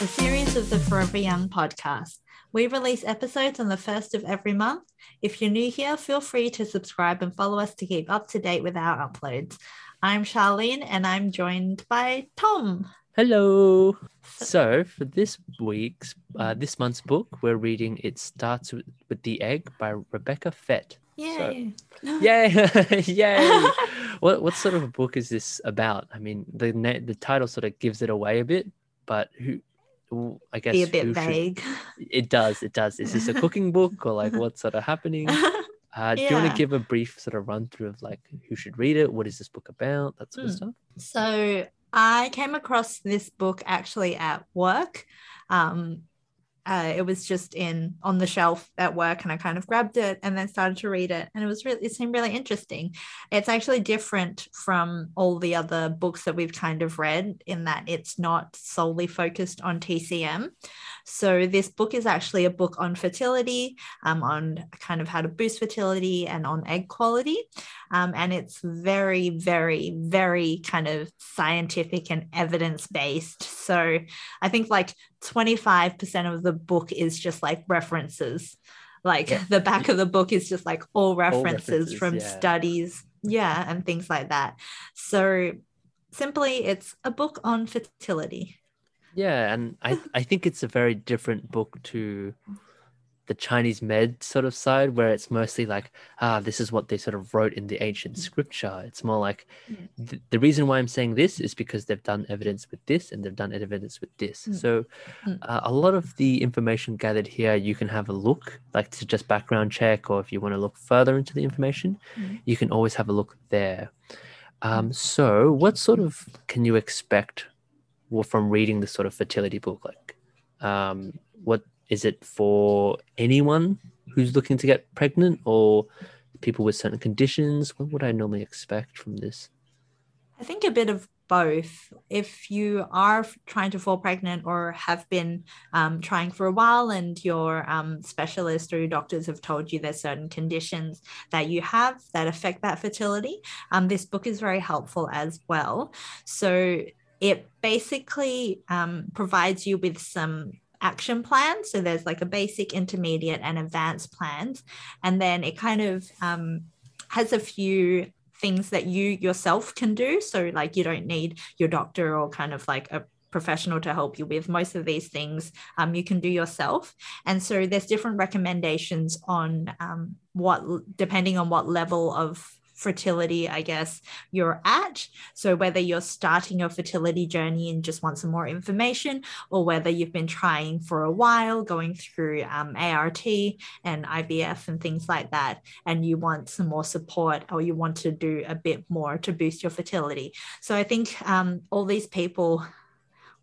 a series of the Forever Young podcast. We release episodes on the first of every month. If you're new here, feel free to subscribe and follow us to keep up to date with our uploads. I'm Charlene and I'm joined by Tom. Hello. So for this week's, uh, this month's book, we're reading "It Starts with, with the Egg" by Rebecca Fett. Yay! So, yay! yay! what what sort of a book is this about? I mean, the the title sort of gives it away a bit, but who? I guess Be a bit who should- vague. it does. It does. Is this a cooking book or like what's sort of happening? Uh, Do you want to give a brief sort of run through of like who should read it? What is this book about? That sort of Hmm. stuff. So I came across this book actually at work. Um, uh, it was just in on the shelf at work, and I kind of grabbed it and then started to read it, and it was really it seemed really interesting. It's actually different from all the other books that we've kind of read in that it's not solely focused on TCM. So this book is actually a book on fertility, um, on kind of how to boost fertility and on egg quality. Um, and it's very, very, very kind of scientific and evidence based. So I think like 25% of the book is just like references. Like Yeah. the back of the book is just like all references, references, from yeah. studies. Yeah. And things like that. So simply, it's a book on fertility. Yeah, and I, I think it's a very different book to the Chinese med sort of side, where it's mostly like, ah, this is what they sort of wrote in the ancient scripture. It's more like Mm. th- the reason why I'm saying this is because they've done evidence with this and they've done evidence with this. Mm. So Mm. uh, a lot of the information gathered here, you can have a look, like to just background check, or if you want to look further into the information, Mm. you can always have a look there. Um, so, what sort of can you expect well, from reading this sort of fertility book? Like, um, what is it for anyone who's looking to get pregnant, or people with certain conditions? What would I normally expect from this? I think a bit of both. If you are trying to fall pregnant or have been um, trying for a while and your um, specialist or your doctors have told you there's certain conditions that you have that affect that fertility, um, this book is very helpful as well. So it basically um, provides you with some action plans. So there's like a basic, intermediate, and advanced plans. And then it kind of um, has a few things that you yourself can do. So, like, you don't need your doctor or kind of like a professional to help you with most of these things um, you can do yourself and so there's different recommendations on um, what depending on what level of fertility i guess you're at so whether you're starting your fertility journey and just want some more information or whether you've been trying for a while going through um, art and ivf and things like that and you want some more support or you want to do a bit more to boost your fertility. So I think um, all these people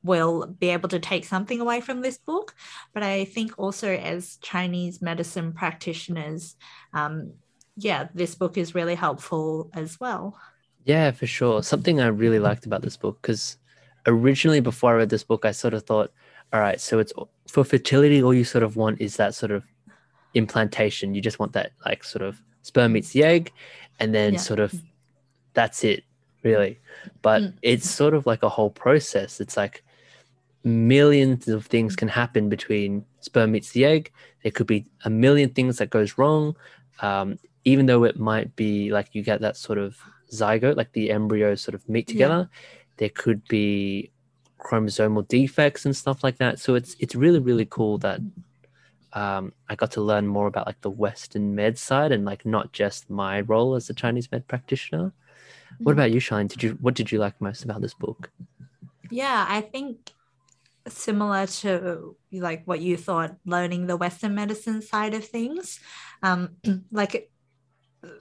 will be able to take something away from this book. But I think also as Chinese medicine practitioners, um, yeah, this book is really helpful as well. Yeah, for sure. Something I really liked about this book because originally, before I read this book, I sort of thought, all right, so it's for fertility, all you sort of want is that sort of implantation. You just want that, like, sort of sperm meets the egg, and then Yeah. sort of that's it, really. But Mm. it's sort of like a whole process. It's like millions of things can happen between sperm meets the egg. There could be a million things that goes wrong. Um, even though it might be like you get that sort of zygote, like the embryos sort of meet Yeah. together, there could be chromosomal defects and stuff like that. So it's it's really really cool that um, I got to learn more about like the Western med side and like not just my role as a Chinese med practitioner. What Mhm. about you, Charlene? Did you what did you like most about this book? Yeah, I think similar to like what you thought, learning the Western medicine side of things. Um, like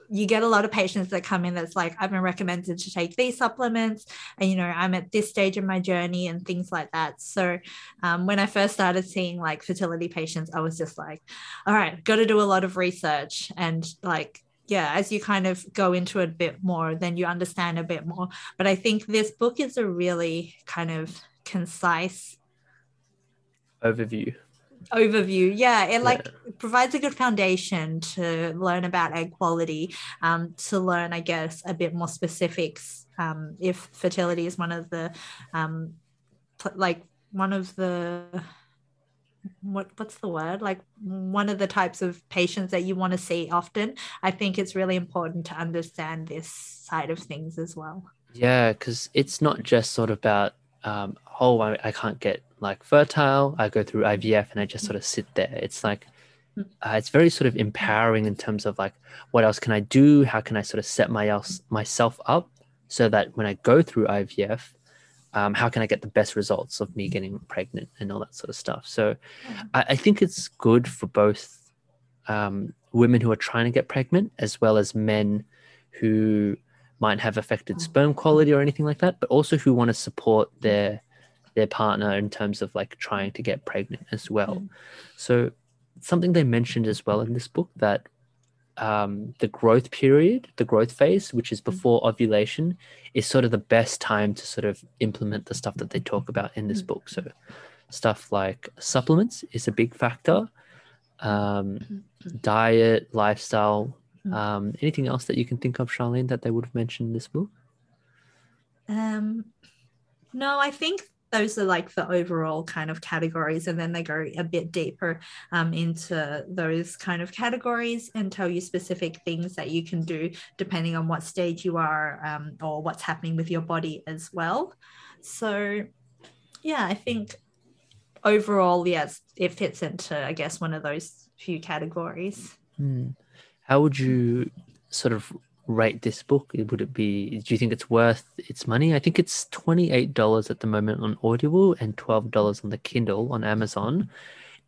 you get a lot of patients that come in that's like, I've been recommended to take these supplements, and you know, I'm at this stage of my journey and things like that. So um, when I first started seeing like fertility patients, I was just like, all right, got to do a lot of research and like yeah, as you kind of go into it a bit more, then you understand a bit more. But I think this book is a really kind of concise Overview. Overview. Yeah it like provides a good foundation to learn about egg quality um, to learn i guess a bit more specifics um, if fertility is one of the um, like one of the what what's the word? Like one of the types of patients that you want to see often. I think it's really important to understand this side of things as well. Yeah because it's not just sort of about um, oh I, I can't get like fertile i go through ivf and i just sort of sit there it's like uh, it's very sort of empowering in terms of like what else can i do how can i sort of set my else, myself up so that when i go through ivf um, how can I get the best results of me getting pregnant and all that sort of stuff. So I, I think it's good for both um, women who are trying to get pregnant as well as men who might have affected sperm quality or anything like that, but also who want to support their their partner in terms of like trying to get pregnant as well. So something they mentioned as well in this book that um, the growth period, the growth phase, which is before ovulation, is sort of the best time to sort of implement the stuff that they talk about in this book. So, stuff like supplements is a big factor, um, diet, lifestyle. Um, anything else that you can think of, Charlene, that they would have mentioned in this book? Um, no, I think those are like the overall kind of categories and then they go a bit deeper um, into those kind of categories and tell you specific things that you can do depending on what stage you are um, or what's happening with your body as well so yeah i think overall yes it fits into i guess one of those few categories hmm. how would you sort of rate this book? Would it be? Do you think it's worth its money? I think it's twenty eight dollars at the moment on Audible and twelve dollars on the Kindle on Amazon.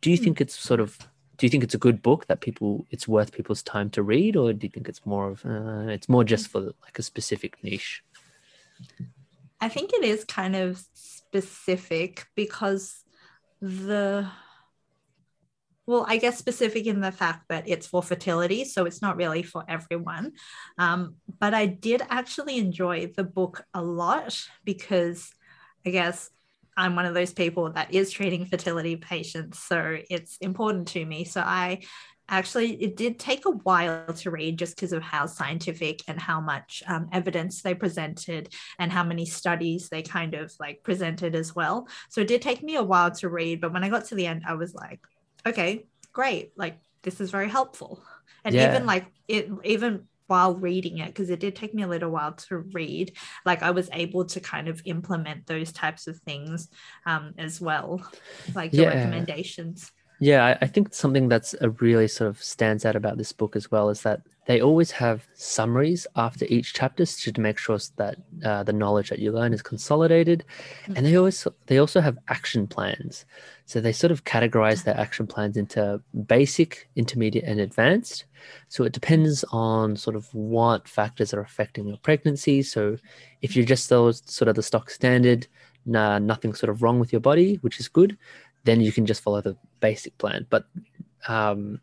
Do you Hmm. think it's sort of? Do you think it's a good book that people it's worth people's time to read, or do you think it's more of uh, it's more just for like a specific niche? I think it is kind of specific because the well, I guess specific in the fact that it's for fertility, so it's not really for everyone. Um, but I did actually enjoy the book a lot because I guess I'm one of those people that is treating fertility patients, so it's important to me. So I actually it did take a while to read just because of how scientific and how much um, evidence they presented and how many studies they kind of like presented as well so it did take me a while to read but when i got to the end i was like okay great like this is very helpful and Yeah. even like it even while reading it because it did take me a little while to read like i was able to kind of implement those types of things um, as well like the Yeah. recommendations Yeah, I, I think something that's a really sort of stands out about this book as well is that they always have summaries after each chapter to, make sure that uh, the knowledge that you learn is consolidated, and they always they also have action plans. So they sort of categorize their action plans into basic, intermediate, and advanced. So it depends on sort of what factors are affecting your pregnancy. So if you're just those sort of the stock standard, nah, nothing sort of wrong with your body, which is good then you can just follow the basic plan. But um,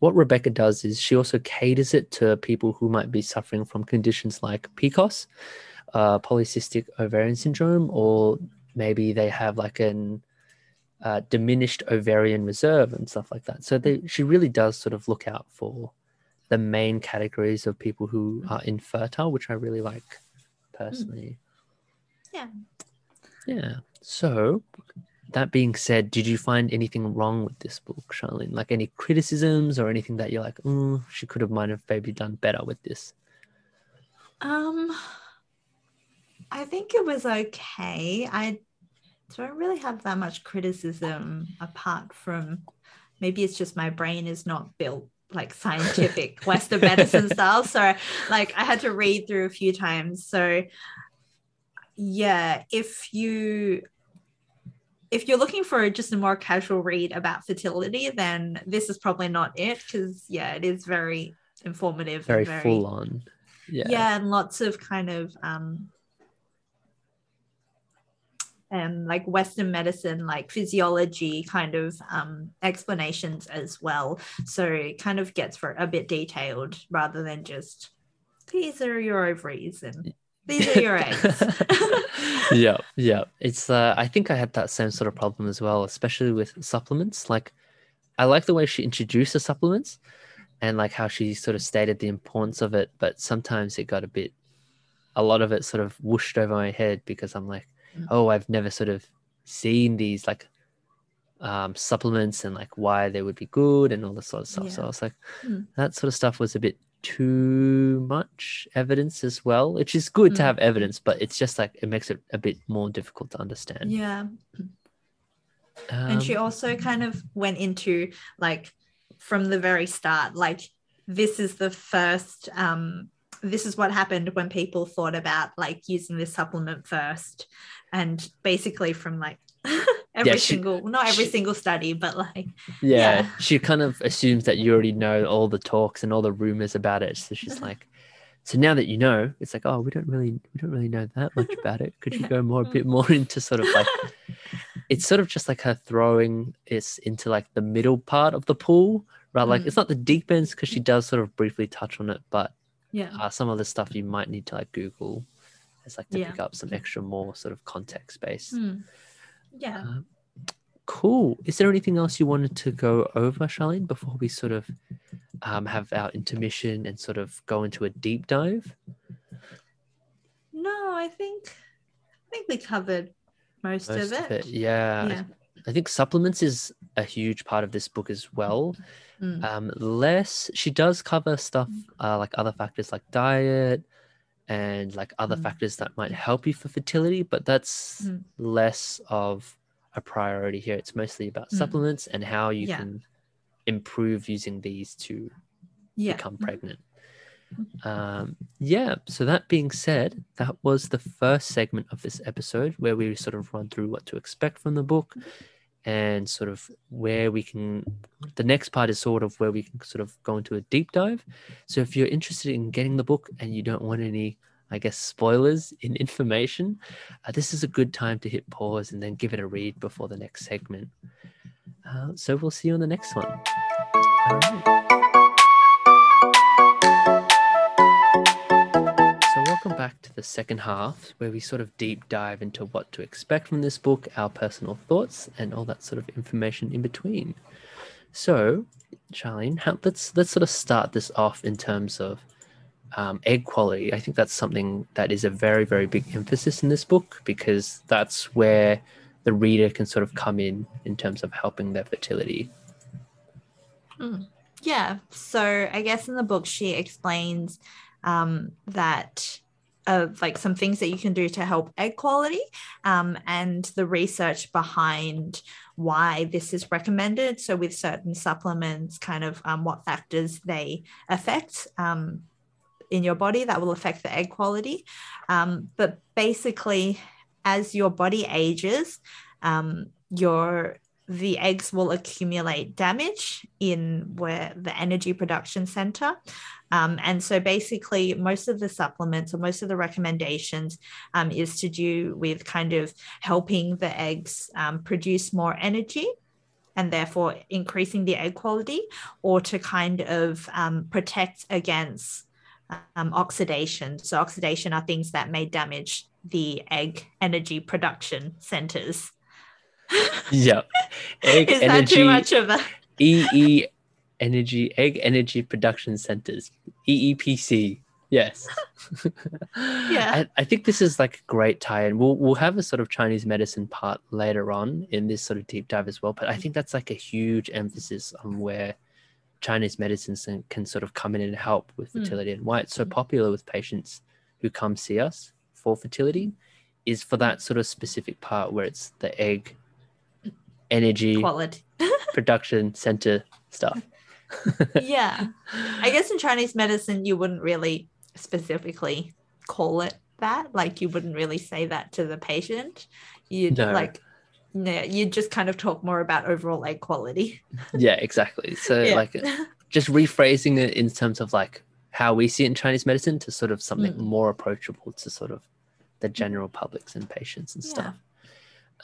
what Rebecca does is she also caters it to people who might be suffering from conditions like PCOS, uh, polycystic ovarian syndrome, or maybe they have like an uh, diminished ovarian reserve and stuff like that. So they, she really does sort of look out for the main categories of people who are infertile, which I really like personally. Yeah. Yeah. So that being said, did you find anything wrong with this book, Charlene? Like any criticisms or anything that you're like, oh, she could have might have maybe done better with this? Um, I think it was okay. I don't really have that much criticism apart from maybe it's just my brain is not built like scientific Western medicine style. So like I had to read through a few times. So yeah, if you if you're looking for just a more casual read about fertility, then this is probably not it because yeah, it is very informative, Very, and full on. Yeah. yeah and lots of kind of um and like western medicine like physiology kind of um explanations as well so it kind of gets for a bit detailed rather than just these are your ovaries and these are your eggs yeah, yeah. It's uh I think I had that same sort of problem as well, especially with supplements. Like I like the way she introduced the supplements and like how she sort of stated the importance of it, but sometimes it got a bit a lot of it sort of whooshed over my head because I'm like, Mm. oh, I've never sort of seen these like um, supplements and like why they would be good and all this sort of stuff. So I was like, Mm. that sort of stuff was a bit too much evidence as well, which is good to Mm. have evidence, but it's just like it makes it a bit more difficult to understand. Yeah. and she Um, also kind of went into like from the very start like this is the first um this is what happened when people thought about like using this supplement first and basically from like every she- single not every she- single study but like yeah, yeah. she kind of assumes that you already know all the talks and all the rumors about it. So she's like, so now that you know, it's like, oh, we don't really, we don't really know that much about it. Could you Yeah. go more, a bit more into sort of like, it's sort of just like her throwing it into like the middle part of the pool, right? Like Mm. it's not the deep ends because she does sort of briefly touch on it, but yeah uh, some of the stuff you might need to like Google as like to Yeah. pick up some extra more sort of context based. Hmm. Yeah Um, cool. Is there anything else you wanted to go over, Charlene, before we sort of um, have our intermission and sort of go into a deep dive? no i think i think we covered most, Most of it, Yeah. I- yeah I think supplements is a huge part of this book as well. Mm. Um, less, she does cover stuff uh, like other factors like diet and like other Mm. factors that might help you for fertility, but that's Mm. less of a priority here. It's mostly about Mm. supplements and how you Yeah. can improve using these to yeah become pregnant. Um, yeah, so that being said, that was the first segment of this episode where we sort of run through what to expect from the book and sort of where we can. The next part is sort of where we can sort of go into a deep dive. So if you're interested in getting the book and you don't want any, I guess, spoilers in information, uh, this is a good time to hit pause and then give it a read before the next segment. Uh, so we'll see you on the next one. Welcome back to the second half where we sort of deep dive into what to expect from this book, our personal thoughts, and all that sort of information in between. So, Charlene, how, let's let's sort of start this off in terms of um, egg quality. I think that's something that is a very very big emphasis in this book because that's where the reader can sort of come in in terms of helping their fertility. Yeah. So I guess in the book she explains um, that of like some things that you can do to help egg quality um, and the research behind why this is recommended. So with certain supplements, kind of um, what factors they affect. Um, in your body that will affect the egg quality. Um, but basically, as your body ages, um, your the eggs will accumulate damage in where the energy production center. Um, and so basically, most of the supplements or most of the recommendations um, is to do with kind of helping the eggs um, produce more energy and therefore increasing the egg quality or to kind of um, protect against um, oxidation. So, oxidation are things that may damage the egg energy production centers. Yeah, egg Is that energy. too much of a? EE Energy Egg Energy Production Centers EEPC. Yes. Yeah. I, I think this is like a great tie-in. We'll we'll have a sort of Chinese medicine part later on in this sort of deep dive as well. But I think that's like a huge emphasis on where Chinese medicine can, can sort of come in and help with Mm. fertility and why it's so popular with patients who come see us for fertility is for that sort of specific part where it's the egg energy Quality. production center stuff. yeah. I guess in Chinese medicine, you wouldn't really specifically call it that. Like, you wouldn't really say that to the patient. You'd No. like, yeah, you'd just kind of talk more about overall egg quality. yeah, exactly. So Yeah. like just rephrasing it in terms of like how we see it in Chinese medicine to sort of something Mm. more approachable to sort of the general publics and patients and Yeah. stuff.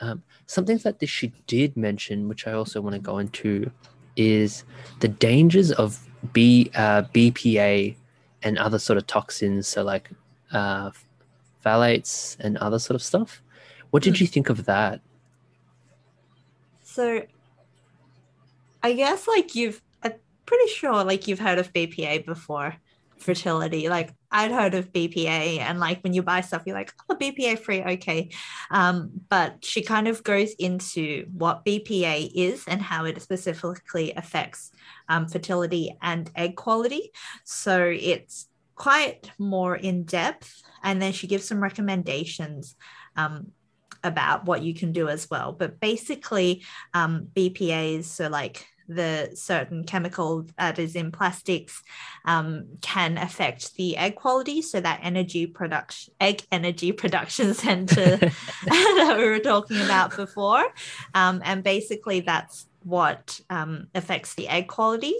Um, something that this she did mention, which I also want to go into, is the dangers of B uh, BPA and other sort of toxins. So like uh, phthalates and other sort of stuff. What did Mm. you think of that? So I guess like you've I'm pretty sure like you've heard of BPA before. Fertility. Like I'd heard of BPA, and like when you buy stuff, you're like, oh, BPA free, okay. Um, but she kind of goes into what BPA is and how it specifically affects um, fertility and egg quality. So it's quite more in depth. And then she gives some recommendations um, about what you can do as well. But basically, um, BPAs, so like the certain chemical that is in plastics um, can affect the egg quality. So that energy production, egg energy production center that we were talking about before. Um, and basically that's what um, affects the egg quality.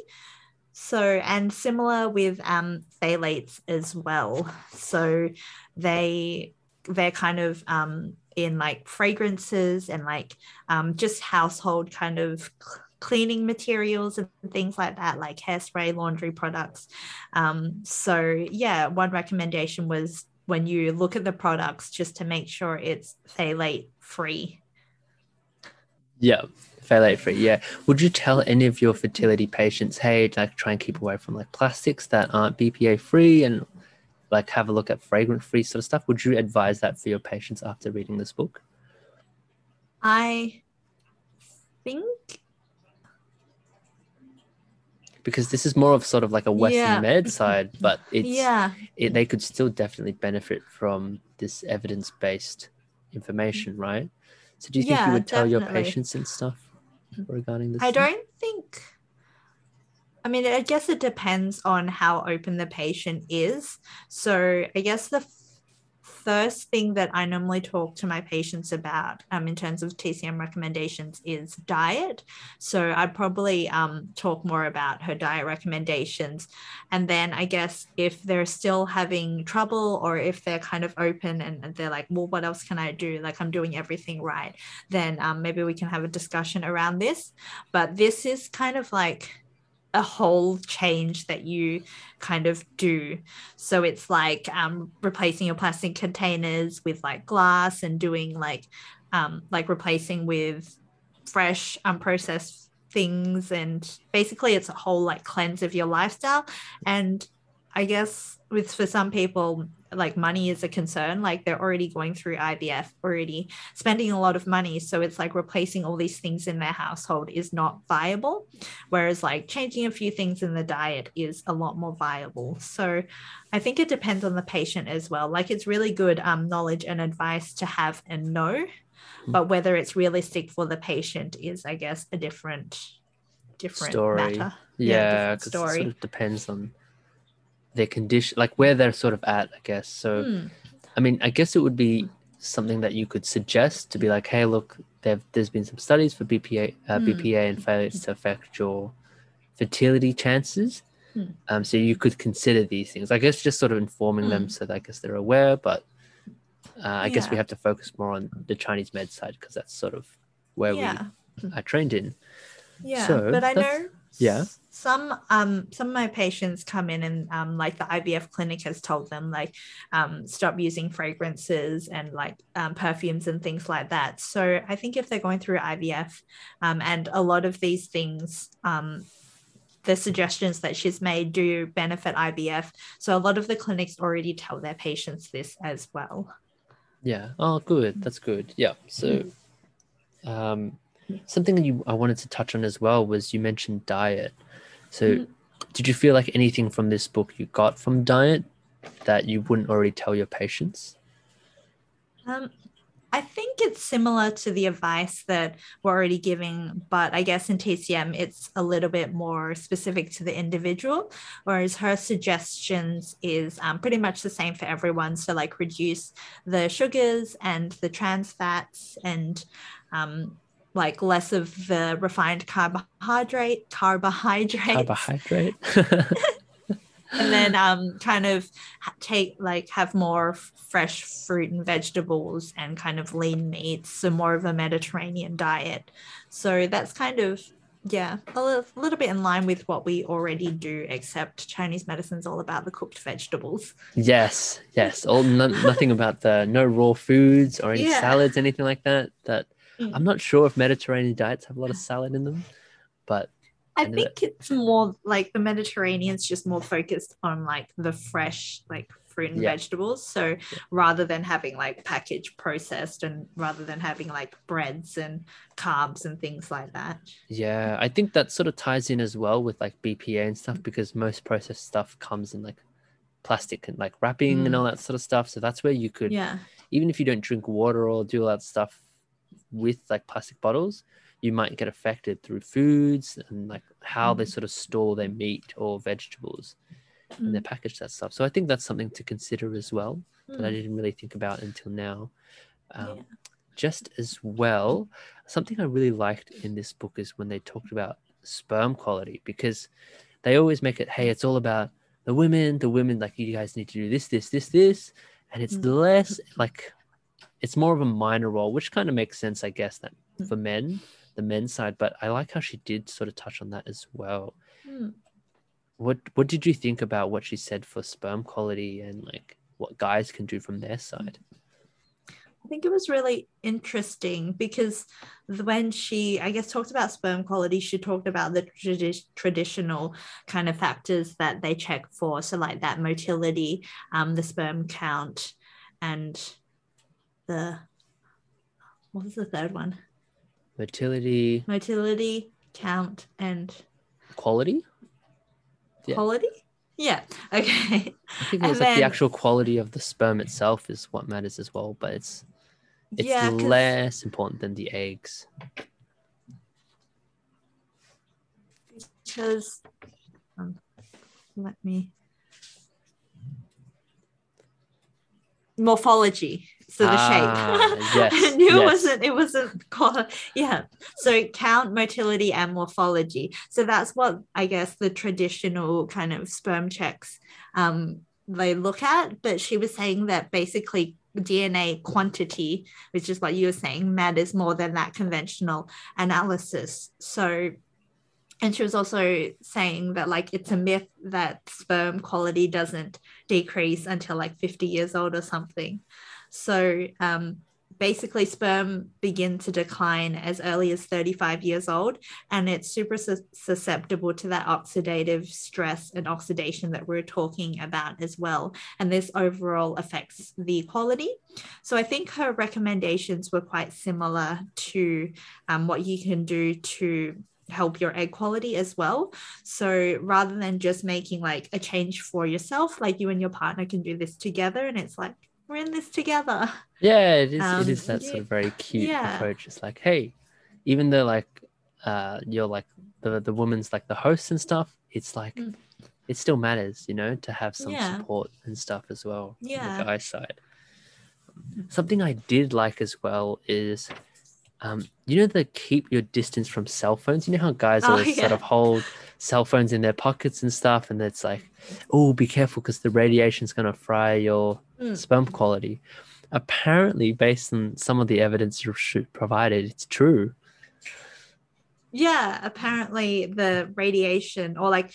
So, and similar with um, phthalates as well. So they, they're kind of um, in like fragrances and like um, just household kind of cleaning materials and things like that, like hairspray, laundry products. Um, so, yeah, one recommendation was when you look at the products, just to make sure it's phthalate free. Yeah, phthalate free. Yeah. Would you tell any of your fertility patients, hey, like try and keep away from like plastics that aren't BPA free and like have a look at fragrance free sort of stuff? Would you advise that for your patients after reading this book? I think because this is more of sort of like a Western Yeah. med mm-hmm. side, but it's yeah, it, they could still definitely benefit from this evidence based information, mm-hmm. right? So do you think you would tell your patients and stuff regarding this? I don't think. I mean, I guess it depends on how open the patient is. So, I guess the first thing that I normally talk to my patients about um, in terms of TCM recommendations is diet. So, I'd probably um, talk more about her diet recommendations. And then, I guess if they're still having trouble or if they're kind of open and they're like, well, what else can I do? Like, I'm doing everything right then um, maybe we can have a discussion around this. But this is kind of like a whole change that you kind of do. So it's like um, replacing your plastic containers with like glass and doing like um, like replacing with fresh unprocessed things and basically it's a whole like cleanse of your lifestyle and i guess with for some people like money is a concern like they're already going through ivf already spending a lot of money. So it's like replacing all these things in their household is not viable whereas like changing a few things in the diet is a lot more viable. So i think it depends on the patient as well. Like it's really good um, knowledge and advice to have and know but whether it's realistic for the patient is i guess a different different Story. matter. Yeah, different because it story. sort of depends on their condition, like where they're sort of at, I guess. So, Hmm. I mean, I guess it would be something that you could suggest to be like, hey, look, there, there's been some studies for BPA, uh, Hmm. BPA and phthalates to affect your fertility chances. Hmm. Um, so you could consider these things. I guess just sort of informing them Hmm. so that I guess they're aware. But uh, I guess we have to focus more on the Chinese med side because that's sort of where yeah we are trained in. Yeah, So but I know yeah. Some um some of my patients come in and um like the IVF clinic has told them like um stop using fragrances and like um, perfumes and things like that. So I think if they're going through IVF um and a lot of these things um the suggestions that she's made do benefit IVF. So a lot of the clinics already tell their patients this as well. Yeah. Oh, good. That's good. Yeah. So, um, something you I wanted to touch on as well was you mentioned diet. So, Mhm. did you feel like anything from this book you got from diet that you wouldn't already tell your patients? Um, I think it's similar to the advice that we're already giving, but I guess in TCM it's a little bit more specific to the individual, whereas her suggestions is um, pretty much the same for everyone. So like reduce the sugars and the trans fats and um, like less of the refined carbohydrate carbohydrate, Carbohydrate. and then um kind of take like have more fresh fruit and vegetables and kind of lean meats so more of a mediterranean diet so that's kind of yeah a little, little bit in line with what we already do except chinese medicine's all about the cooked vegetables yes. Yes. All no, nothing about the no raw foods or any Yeah. salads, anything like that. That Mm. I'm not sure if Mediterranean diets have a lot of salad in them, but I think it's more like the Mediterranean's just more focused on like the fresh, like fruit and Yeah. vegetables. So rather than having like packaged processed and rather than having like breads and carbs and things like that. Yeah, I think that sort of ties in as well with like BPA and stuff because most processed stuff comes in like plastic and like wrapping and Mm. all that sort of stuff. So that's where you could, Yeah. even if you don't drink water or do all that stuff with like plastic bottles, you might get affected through foods and like how they Mm. sort of store their meat or vegetables and they package that stuff. So I think that's something to consider as well that I Mm. didn't really think about until now. Um, Yeah. Just as well, something I really liked in this book is when they talked about sperm quality because they always make it, hey, it's all about the women, the women, like you guys need to do this, this, this, this. And it's Mm. less like it's more of a minor role, which kind of makes sense, I guess, that Mm. for men, the men's side. But I like how she did sort of touch on that as well. Mm. What what did you think about what she said for sperm quality and like what guys can do from their side? I think it was really interesting because when she, I guess, talked about sperm quality, she talked about the tradi- traditional kind of factors that they check for. So, like that motility, um, the sperm count, and the what was the third one? Motility, Motility, count, and quality. Quality. Yeah. Okay. I think it And was like the actual quality of the sperm itself is what matters as well, but it's it's yeah. less important than the eggs. because um, let me morphology so the Ah, shape yes, knew it yes. wasn't it wasn't called yeah. So count motility and morphology. So that's what i guess the traditional kind of sperm checks um they look at. But she was saying that basically dna quantity which is what you were saying matters more than that conventional analysis. So and she was also saying that like it's a myth that sperm quality doesn't decrease until like 50 years old or something so um, basically sperm begin to decline as early as 35 years old and it's super sus- susceptible to that oxidative stress and oxidation that we're talking about as well and this overall affects the quality so i think her recommendations were quite similar to um, what you can do to help your egg quality as well. So rather than just making like a change for yourself, like you and your partner can do this together and it's like we're in this together. Yeah, it is. Um, it is that sort of very cute yeah. approach. It's like, hey, even though like uh, you're like the the woman's like the host and stuff, it's like Mm. it still matters, you know, to have some Yeah. support and stuff as well. on Yeah. the guy's side. Something I did like as well is. Um, you know the keep your distance from cell phones. You know how guys Oh, always sort of hold cell phones in their pockets and stuff, and it's like, oh, be careful because the radiation's gonna fry your Mm. sperm quality. Apparently, based on some of the evidence provided, it's true. Yeah, apparently the radiation or like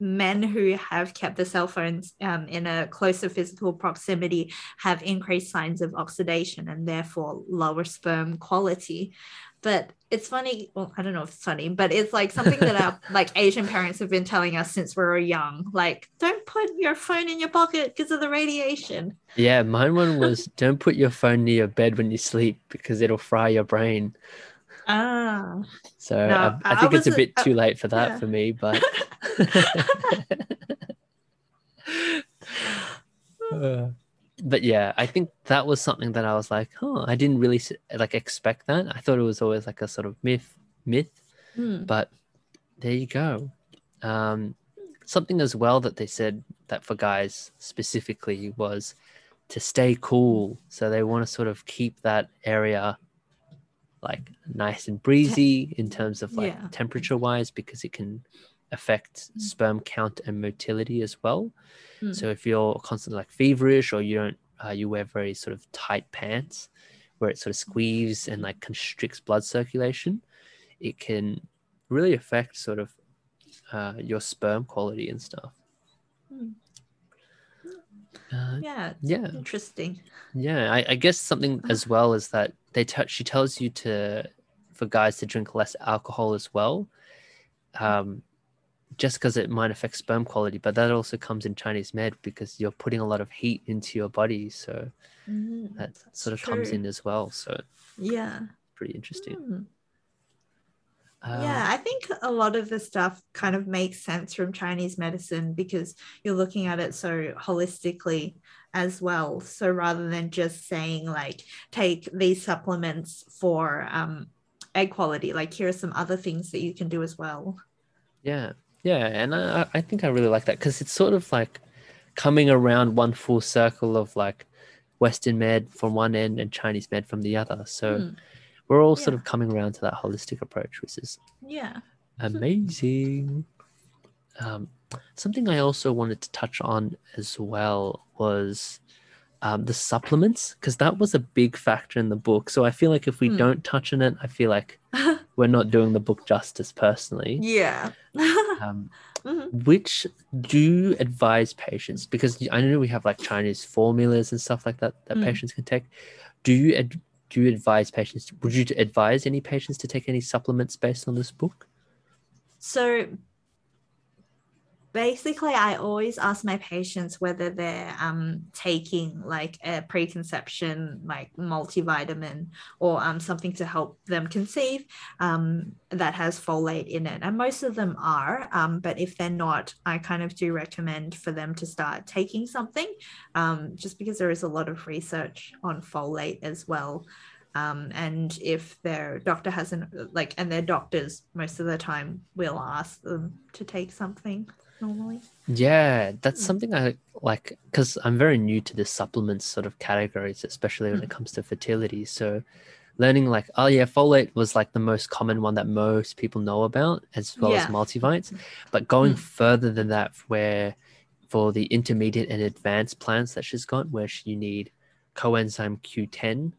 men who have kept the cell phones um, in a closer physical proximity have increased signs of oxidation and therefore lower sperm quality. But it's funny, well, I don't know if it's funny, but it's like something that our like Asian parents have been telling us since we were young. Like, don't put your phone in your pocket because of the radiation. Yeah, mine one was don't put your phone near your bed when you sleep because it'll fry your brain. Ah. So No, I, I I think it's a bit uh, too late for that yeah. for me, but. Uh, but yeah, I think that was something that I was like, oh, I didn't really like expect that. I thought it was always like a sort of myth, myth. Hmm. but there you go um, something as well that they said that for guys specifically was to stay cool so they want to sort of keep that area like nice and breezy in terms of like Yeah. temperature wise because it can affect Mm. sperm count and motility as well Mm. so if you're constantly like feverish or you don't uh, you wear very sort of tight pants where it sort of squeezes and like constricts blood circulation it can really affect sort of uh, your sperm quality and stuff. Hmm. Uh, Yeah, yeah, interesting. yeah. I, I guess something as well is that they touch. She tells you to for guys to drink less alcohol as well. um, just because it might affect sperm quality, but that also comes in Chinese med because you're putting a lot of heat into your body, so Mm, that sort of comes in as well. So Yeah. pretty interesting. Mm. Um, yeah, I think a lot of the stuff kind of makes sense from Chinese medicine because you're looking at it so holistically as well. So rather than just saying like take these supplements for um, egg quality, like here are some other things that you can do as well. Yeah, yeah, and I, I think I really like that because it's sort of like coming around one full circle of like Western med from one end and Chinese med from the other. So Mm, we're all sort of coming around to that holistic approach, which is yeah. amazing. Um, something I also wanted to touch on as well was um, the supplements because that was a big factor in the book. So I feel like if we Hmm. don't touch on it, I feel like we're not doing the book justice personally. yeah. Um, Mhm. which do you advise patients because I know we have like Chinese formulas and stuff like that that Mm. patients can take. Do you ad- do you advise patients? Would you advise any patients to take any supplements based on this book? So basically, I always ask my patients whether they're um, taking like a preconception, like multivitamin, or um, something to help them conceive um, that has folate in it. And most of them are. Um, but if they're not, I kind of do recommend for them to start taking something um, just because there is a lot of research on folate as well. Um, and if their doctor hasn't like and their doctors most of the time will ask them to take something normally Yeah, that's Mm. something I like because I'm very new to the supplements sort of categories, especially when Mm. it comes to fertility. So learning like, oh yeah, folate was like the most common one that most people know about, as well as multivites. But going Mm. further than that, where for the intermediate and advanced plants that she's got, where she, you need coenzyme Q10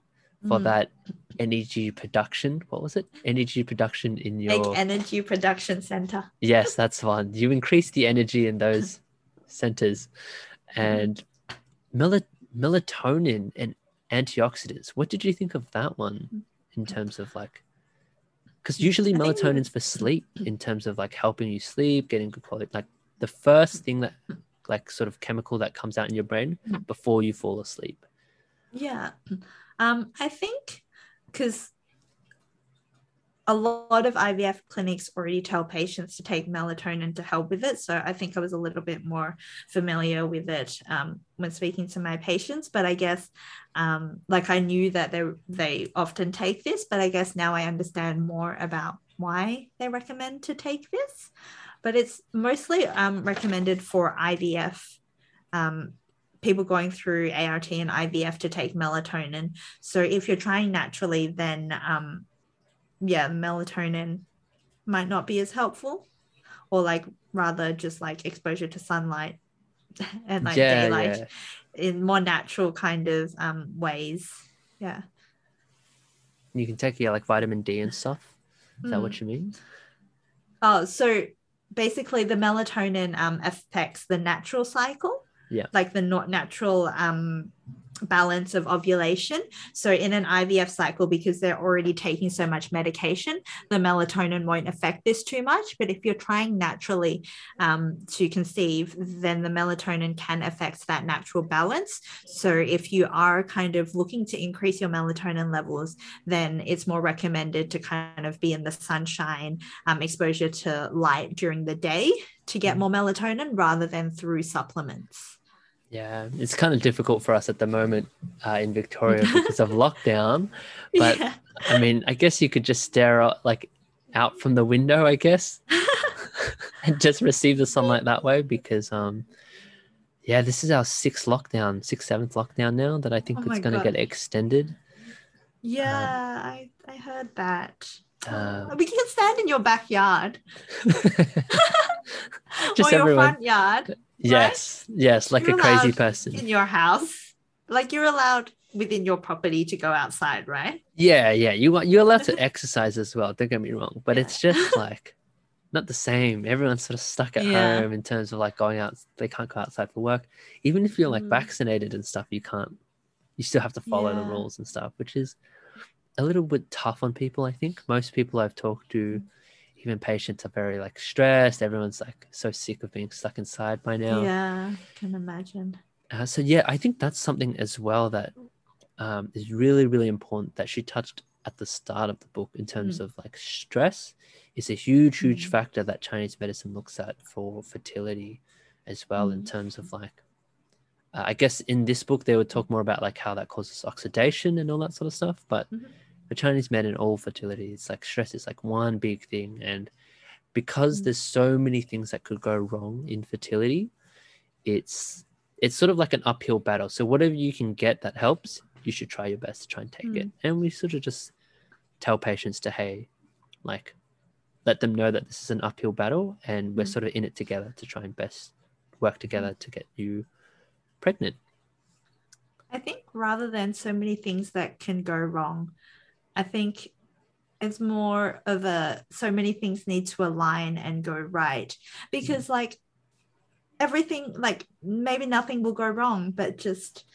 for Mm. that energy production. What was it? Energy production in your energy production center Yes, that's one. You increase the energy in those centers and mel- melatonin and antioxidants. What did you think of that one in terms of like because usually melatonin's for sleep in terms of like helping you sleep, getting good quality like the first thing that like sort of chemical that comes out in your brain Mhm. before you fall asleep. yeah um i think because a lot of IVF clinics already tell patients to take melatonin to help with it. So I think I was a little bit more familiar with it um, when speaking to my patients. But I guess, um, like I knew that they they often take this, but I guess now I understand more about why they recommend to take this. But it's mostly um, recommended for IVF. People going through ART and IVF to take melatonin. So if you're trying naturally, then um, yeah, melatonin might not be as helpful, or like rather just like exposure to sunlight and like yeah, daylight yeah. in more natural kind of um, ways. Yeah. You can take yeah like vitamin D and stuff. Is that Mm. what you mean? Oh, so basically the melatonin um, affects the natural cycle. Yeah. Like the not natural um, balance of ovulation. So in an IVF cycle, because they're already taking so much medication, the melatonin won't affect this too much. But if you're trying naturally um, to conceive, then the melatonin can affect that natural balance. So if you are kind of looking to increase your melatonin levels, then it's more recommended to kind of be in the sunshine um, exposure to light during the day to get Mhm. more melatonin rather than through supplements. Yeah, it's kind of difficult for us at the moment uh, in Victoria because of lockdown. But- yeah. I mean, I guess you could just stare out like out from the window, I guess, and just receive the sunlight that way. Because um, yeah, this is our sixth lockdown, sixth seventh lockdown now that I think Oh it's going to get extended. yeah, I, I heard that. Uh, we can stand in your backyard just or your everyone, front yard yes, yes, like You're a crazy person. in your house. Like you're allowed within your property to go outside, right? Yeah, yeah. You want you're allowed to exercise as well. Don't get me wrong, but Yeah. it's just like not the same. Everyone's sort of stuck at Yeah. home in terms of like going out. They can't go outside for work. Even if you're like Mm. vaccinated and stuff, you can't. You still have to follow the rules and stuff, which is a little bit tough on people. I think most people I've talked to even patients are very like stressed. Everyone's like so sick of being stuck inside by now. Yeah, can imagine. Uh, so yeah, I think that's something as well that um, is really really important that she touched at the start of the book in terms Mm. of like stress is a huge huge Mm. factor that Chinese medicine looks at for fertility as well in Mm. terms of like uh, I guess in this book they would talk more about like how that causes oxidation and all that sort of stuff, but Mhm. For Chinese men and all fertility, it's like stress is like one big thing and because Mm. there's so many things that could go wrong in fertility, it's it's sort of like an uphill battle. So whatever you can get that helps, you should try your best to try and take it. And we sort of just tell patients to hey, like let them know that this is an uphill battle and we're Mm. sort of in it together to try and best work together to get you pregnant. I think rather than so many things that can go wrong, I think it's more of a so many things need to align and go right because like everything like maybe nothing will go wrong but just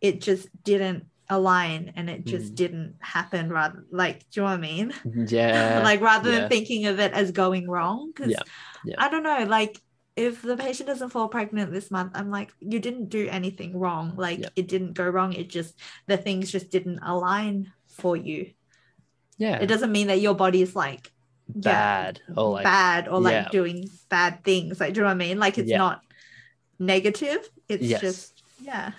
it just didn't align and it just Mm. didn't happen rather like do you know what I mean Yeah. like rather yeah. than thinking of it as going wrong because Yeah, yeah. i don't know like if the patient doesn't fall pregnant this month i'm like you didn't do anything wrong like Yeah. it didn't go wrong it just the things just didn't align for you yeah. it doesn't mean that your body is like yeah, bad or like bad or like yeah. doing bad things like do you know what i mean like it's Yeah. not negative it's Yes. just yeah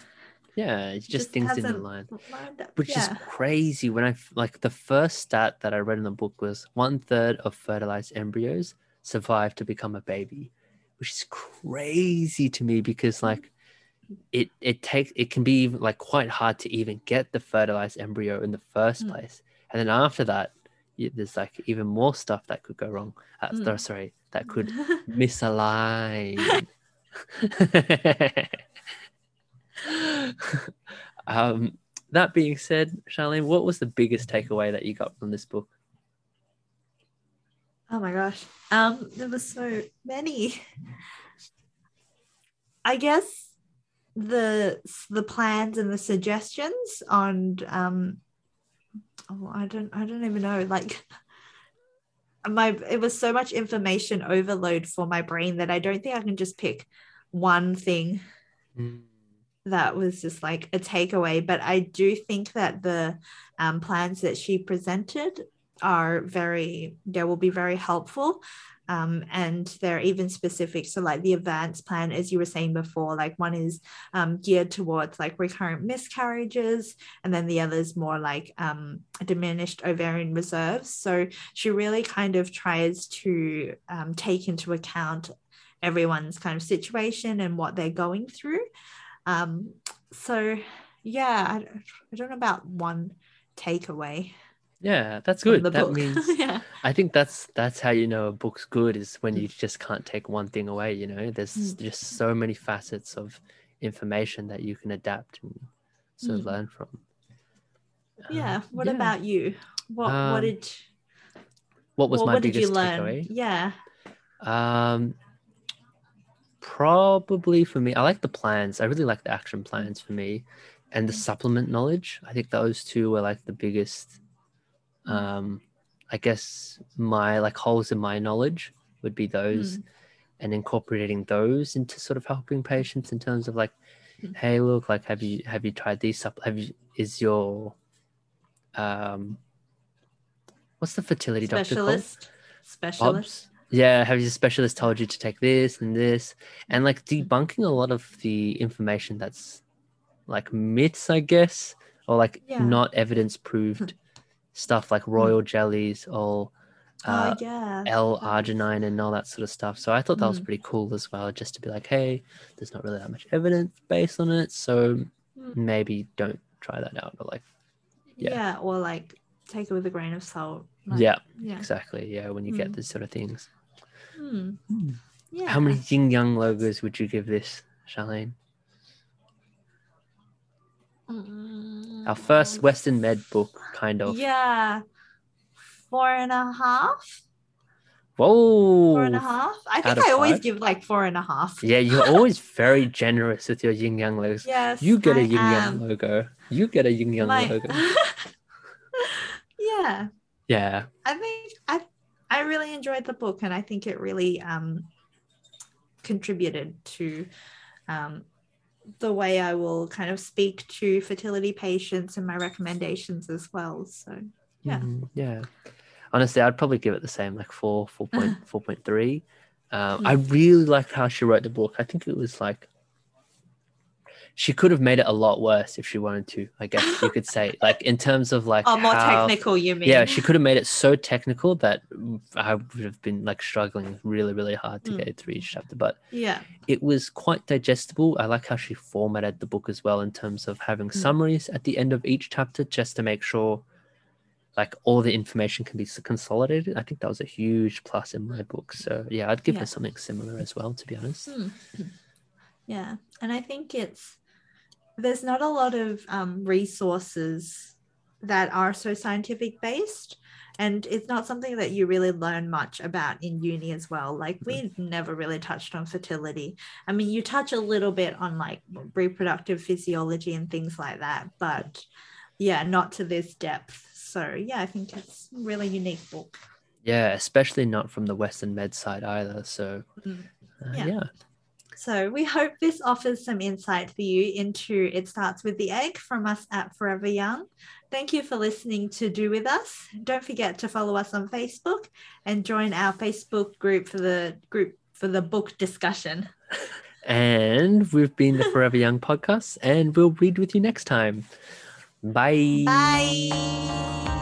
yeah, it's just, just things didn't hasn't align. lined up. Which yeah. is crazy when I like the first stat that I read in the book was one third of fertilized embryos survive to become a baby, which is crazy to me because like it it takes it can be like quite hard to even get the fertilized embryo in the first Mm. place, and then after that, y there's like even more stuff that could go wrong. Uh, Mm. Sorry, that could misalign. um, that being said, Charlene, what was the biggest takeaway that you got from this book? Oh my gosh. Um, there were so many. I guess the the plans and the suggestions on um oh I don't I don't even know like my it was so much information overload for my brain that I don't think I can just pick one thing that was just like a takeaway. But I do think that the um, plans that she presented are very, they will be very helpful. Um, and they're even specific. So, like the advanced plan, as you were saying before, like one is um, geared towards like recurrent miscarriages, and then the other is more like um, diminished ovarian reserves. So, she really kind of tries to um, take into account everyone's kind of situation and what they're going through. Um, so yeah, I, I don't know about one takeaway. Yeah, that's good. That book. means yeah. I think that's that's how you know a book's good is when you just can't take one thing away. You know, there's Mm. just so many facets of information that you can adapt and sort of Mm. learn from. Yeah. Um, What yeah. about you? What Um, what did what was well, my what did you biggest learn? takeaway? Yeah. Um, probably for me, I like the plans. I really like the action plans for me, and the Mm. supplement knowledge. I think those two were like the biggest. Um, I guess my like holes in my knowledge would be those, Mm. and incorporating those into sort of helping patients in terms of like, Mm. hey, look, like have you have you tried these? Supp- have you is your um, what's the fertility doctor called? Specialist. Specialist. yeah have your specialist told you to take this and this and like Mm. debunking a lot of the information that's like myths i guess or like Yeah. not evidence proved stuff like royal jellies or uh, oh yeah. l-arginine and all that sort of stuff so i thought that was Mm. pretty cool as well just to be like hey there's not really that much evidence based on it so Mm. maybe don't try that out or like Yeah. yeah. Or like take it with a grain of salt. like- yeah Yeah. exactly yeah when you get Mm. these sort of things Hmm. Yeah. how many yin yang logos would you give this charlene our first Western Med book, kind of. Yeah. Four and a half. Whoa. Four and a half. I think I always give like four and a half. Yeah, you're always very generous with your yin yang logos. Yes. You get a I yin yang logo. You get a yin yang My- logo. yeah. Yeah. I think I I really enjoyed the book, and I think it really um, contributed to um, the way I will kind of speak to fertility patients and my recommendations as well. So yeah, Mhm, yeah. Honestly, I'd probably give it the same, like four, four point, four point three. Um, I really liked how she wrote the book. I think it was like she could have made it a lot worse if she wanted to. I guess you could say, like in terms of like oh, more how- technical, you mean? Yeah, she could have made it so technical that I would have been like struggling really, really hard to Mm. get through each chapter. But yeah, it was quite digestible. I like how she formatted the book as well in terms of having Mm. summaries at the end of each chapter just to make sure like all the information can be consolidated. I think that was a huge plus in my book. So yeah, I'd give Yeah. her something similar as well, to be honest. Mm. yeah, and I think it's there's not a lot of um, resources that are so scientific based. And it's not something that you really learn much about in uni as well. Like we never really touched on fertility. I mean, you touch a little bit on like reproductive physiology and things like that, but yeah, not to this depth. So yeah, I think it's a really unique book. Yeah, especially not from the Western med side either. So Mm. uh, Yeah. yeah. So we hope this offers some insight for you into It Starts with the Egg from us at Forever Young. Thank you for listening to Do With Us. Don't forget to follow us on Facebook and join our Facebook group for the group for the book discussion. And we've been the Forever Young podcast, and we'll read with you next time. Bye. Bye.